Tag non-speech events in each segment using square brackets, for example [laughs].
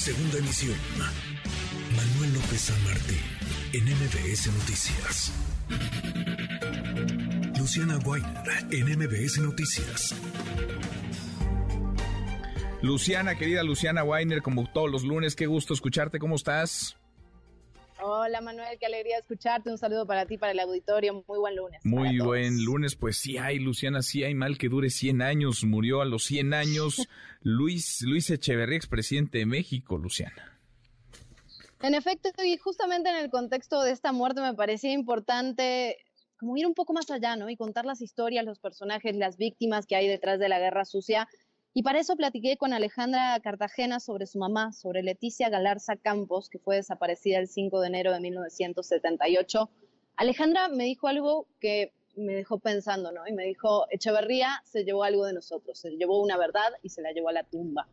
Segunda emisión. Manuel López San Martín, en MBS Noticias. Luciana Weiner, en MBS Noticias. Luciana, querida Luciana Weiner, como todos los lunes, qué gusto escucharte, ¿cómo estás? Hola Manuel, qué alegría escucharte. Un saludo para ti, para el auditorio. Muy buen lunes. Muy buen lunes. Pues sí hay, Luciana, sí hay mal que dure 100 años. Murió a los 100 años [laughs] Luis, Luis Echeverría, expresidente de México, Luciana. En efecto, y justamente en el contexto de esta muerte me parecía importante como ir un poco más allá, ¿no? Y contar las historias, los personajes, las víctimas que hay detrás de la guerra sucia y para eso platiqué con Alejandra Cartagena sobre su mamá, sobre Leticia Galarza Campos, que fue desaparecida el 5 de enero de 1978. Alejandra me dijo algo que me dejó pensando, ¿no? Y me dijo, Echeverría se llevó algo de nosotros, se llevó una verdad y se la llevó a la tumba.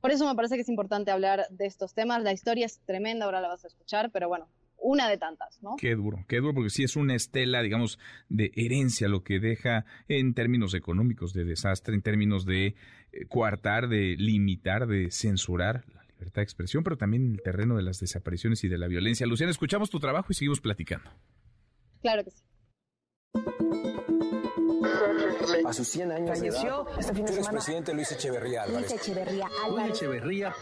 Por eso me parece que es importante hablar de estos temas. La historia es tremenda, ahora la vas a escuchar, pero bueno, una de tantas, ¿no? Qué duro, qué duro, porque sí es una estela, digamos, de herencia lo que deja en términos económicos de desastre, en términos de eh, coartar, de limitar, de censurar la libertad de expresión, pero también en el terreno de las desapariciones y de la violencia. Luciana, escuchamos tu trabajo y seguimos platicando. Claro que sí. A sus 100 años falleció de edad, este fin de semana. presidente Luis Echeverría Álvarez. Luis Echeverría Álvarez. Echeverría.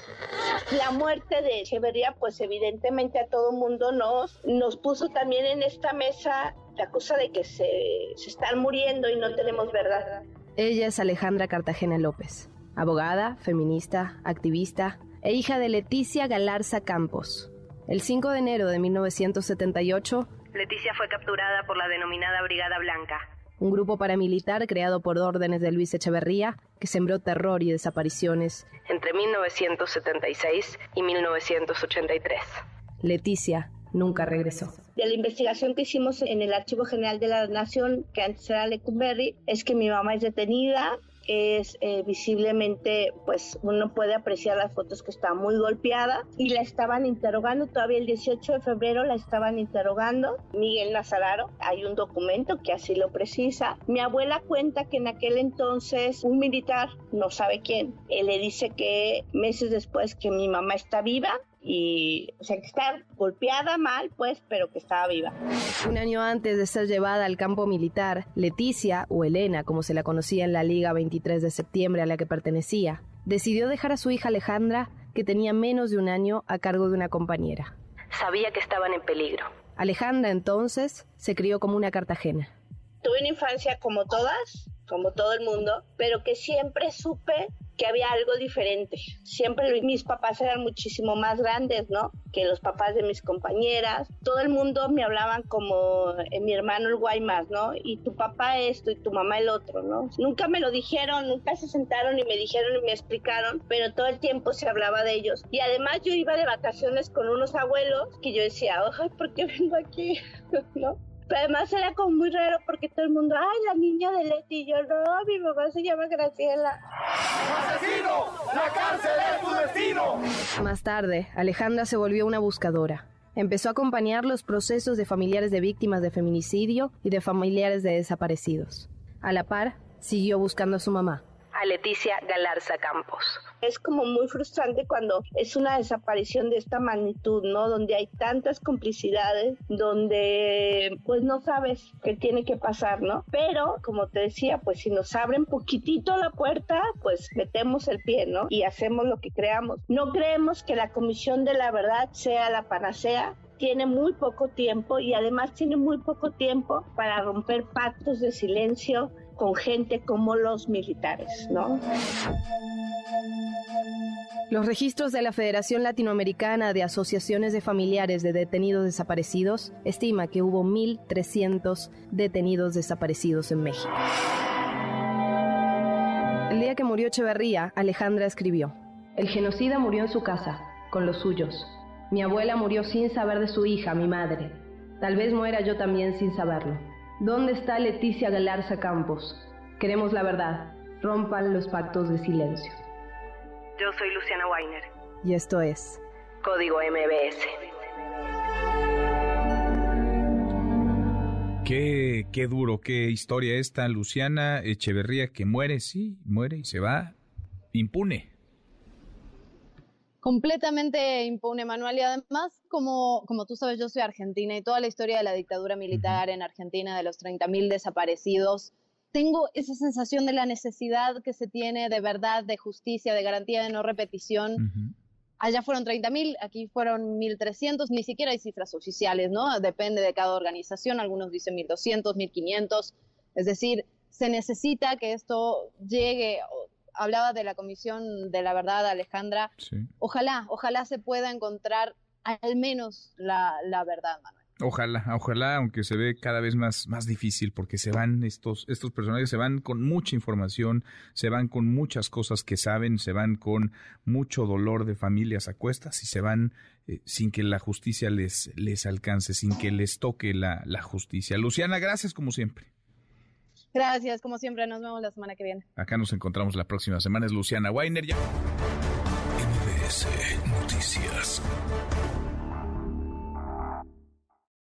La muerte de Echeverría, pues evidentemente a todo mundo nos, nos puso también en esta mesa la cosa de que se, se están muriendo y no tenemos verdad. Ella es Alejandra Cartagena López, abogada, feminista, activista e hija de Leticia Galarza Campos. El 5 de enero de 1978, Leticia fue capturada por la denominada Brigada Blanca, un grupo paramilitar creado por órdenes de Luis Echeverría que sembró terror y desapariciones entre 1976 y 1983. Leticia nunca regresó. De la investigación que hicimos en el Archivo General de la Nación, que antes era Lecumberri, es que mi mamá es detenida, es eh, visiblemente, pues uno puede apreciar las fotos que está muy golpeada y la estaban interrogando, todavía el 18 de febrero la estaban interrogando, Miguel Nazararo, hay un documento que así lo precisa. Mi abuela cuenta que en aquel entonces un militar, no sabe quién, él le dice que meses después que mi mamá está viva, y o sea que está golpeada mal pues pero que estaba viva Un año antes de ser llevada al campo militar, Leticia, o Elena como se la conocía en la Liga 23 de septiembre a la que pertenecía, decidió dejar a su hija Alejandra, que tenía menos de un año, a cargo de una compañera. Sabía que estaban en peligro. Alejandra entonces se crió como una Cartagena. tuve una infancia como todas como todo el mundo pero que siempre supe que había algo diferente. Siempre mis papás eran muchísimo más grandes, ¿no? Que los papás de mis compañeras. Todo el mundo me hablaban como eh, mi hermano el Guaymas, ¿no? Y tu papá esto y tu mamá el otro, ¿no? Nunca me lo dijeron, nunca se sentaron y me dijeron y me explicaron, pero todo el tiempo se hablaba de ellos. Y además yo iba de vacaciones con unos abuelos que yo decía, ay, ¿por qué vengo aquí? [laughs] ¿No? Pero además era como muy raro porque todo el mundo, ay, la niña de Leti, y yo no, mi mamá se llama Graciela. Más tarde, Alejandra se volvió una buscadora. Empezó a acompañar los procesos de familiares de víctimas de feminicidio y de familiares de desaparecidos. A la par, siguió buscando a su mamá, a Leticia Galarza Campos. Es como muy frustrante cuando es una desaparición de esta magnitud, ¿no? Donde hay tantas complicidades, donde pues no sabes qué tiene que pasar, ¿no? Pero, como te decía, pues si nos abren poquitito la puerta, pues metemos el pie, ¿no? Y hacemos lo que creamos. No creemos que la Comisión de la Verdad sea la panacea, tiene muy poco tiempo y además tiene muy poco tiempo para romper pactos de silencio con gente como los militares, ¿no? Los registros de la Federación Latinoamericana de Asociaciones de Familiares de Detenidos Desaparecidos estima que hubo 1.300 detenidos desaparecidos en México. El día que murió Echeverría, Alejandra escribió, El genocida murió en su casa, con los suyos. Mi abuela murió sin saber de su hija, mi madre. Tal vez muera yo también sin saberlo. ¿Dónde está Leticia Galarza Campos? Queremos la verdad. Rompan los pactos de silencio. Yo soy Luciana Weiner. Y esto es Código MBS. Qué, qué duro, qué historia esta, Luciana Echeverría, que muere, sí, muere y se va impune. completamente impune, Manuel. Y además, como, como tú sabes, yo soy argentina y toda la historia de la dictadura militar en Argentina, de los 30.000 desaparecidos, tengo esa sensación de la necesidad que se tiene de verdad, de justicia, de garantía de no repetición. Allá fueron 30.000, aquí fueron 1.300, ni siquiera hay cifras oficiales, ¿no? Depende de cada organización, algunos dicen 1.200, 1.500, es decir, se necesita que esto llegue, hablaba de la Comisión de la Verdad, Alejandra. Ojalá, ojalá se pueda encontrar al menos la, verdad, Manuel. Ojalá, ojalá, aunque se ve cada vez más, más difícil, porque se van estos, estos personajes, se van con mucha información, se van con muchas cosas que saben, se van con mucho dolor de familias a cuestas y se van eh, sin que la justicia les, les alcance, sin que les toque la, la justicia. Luciana, gracias como siempre. Gracias, como siempre, nos vemos la semana que viene. Acá nos encontramos la próxima semana. Es Luciana Weiner ya. Noticias.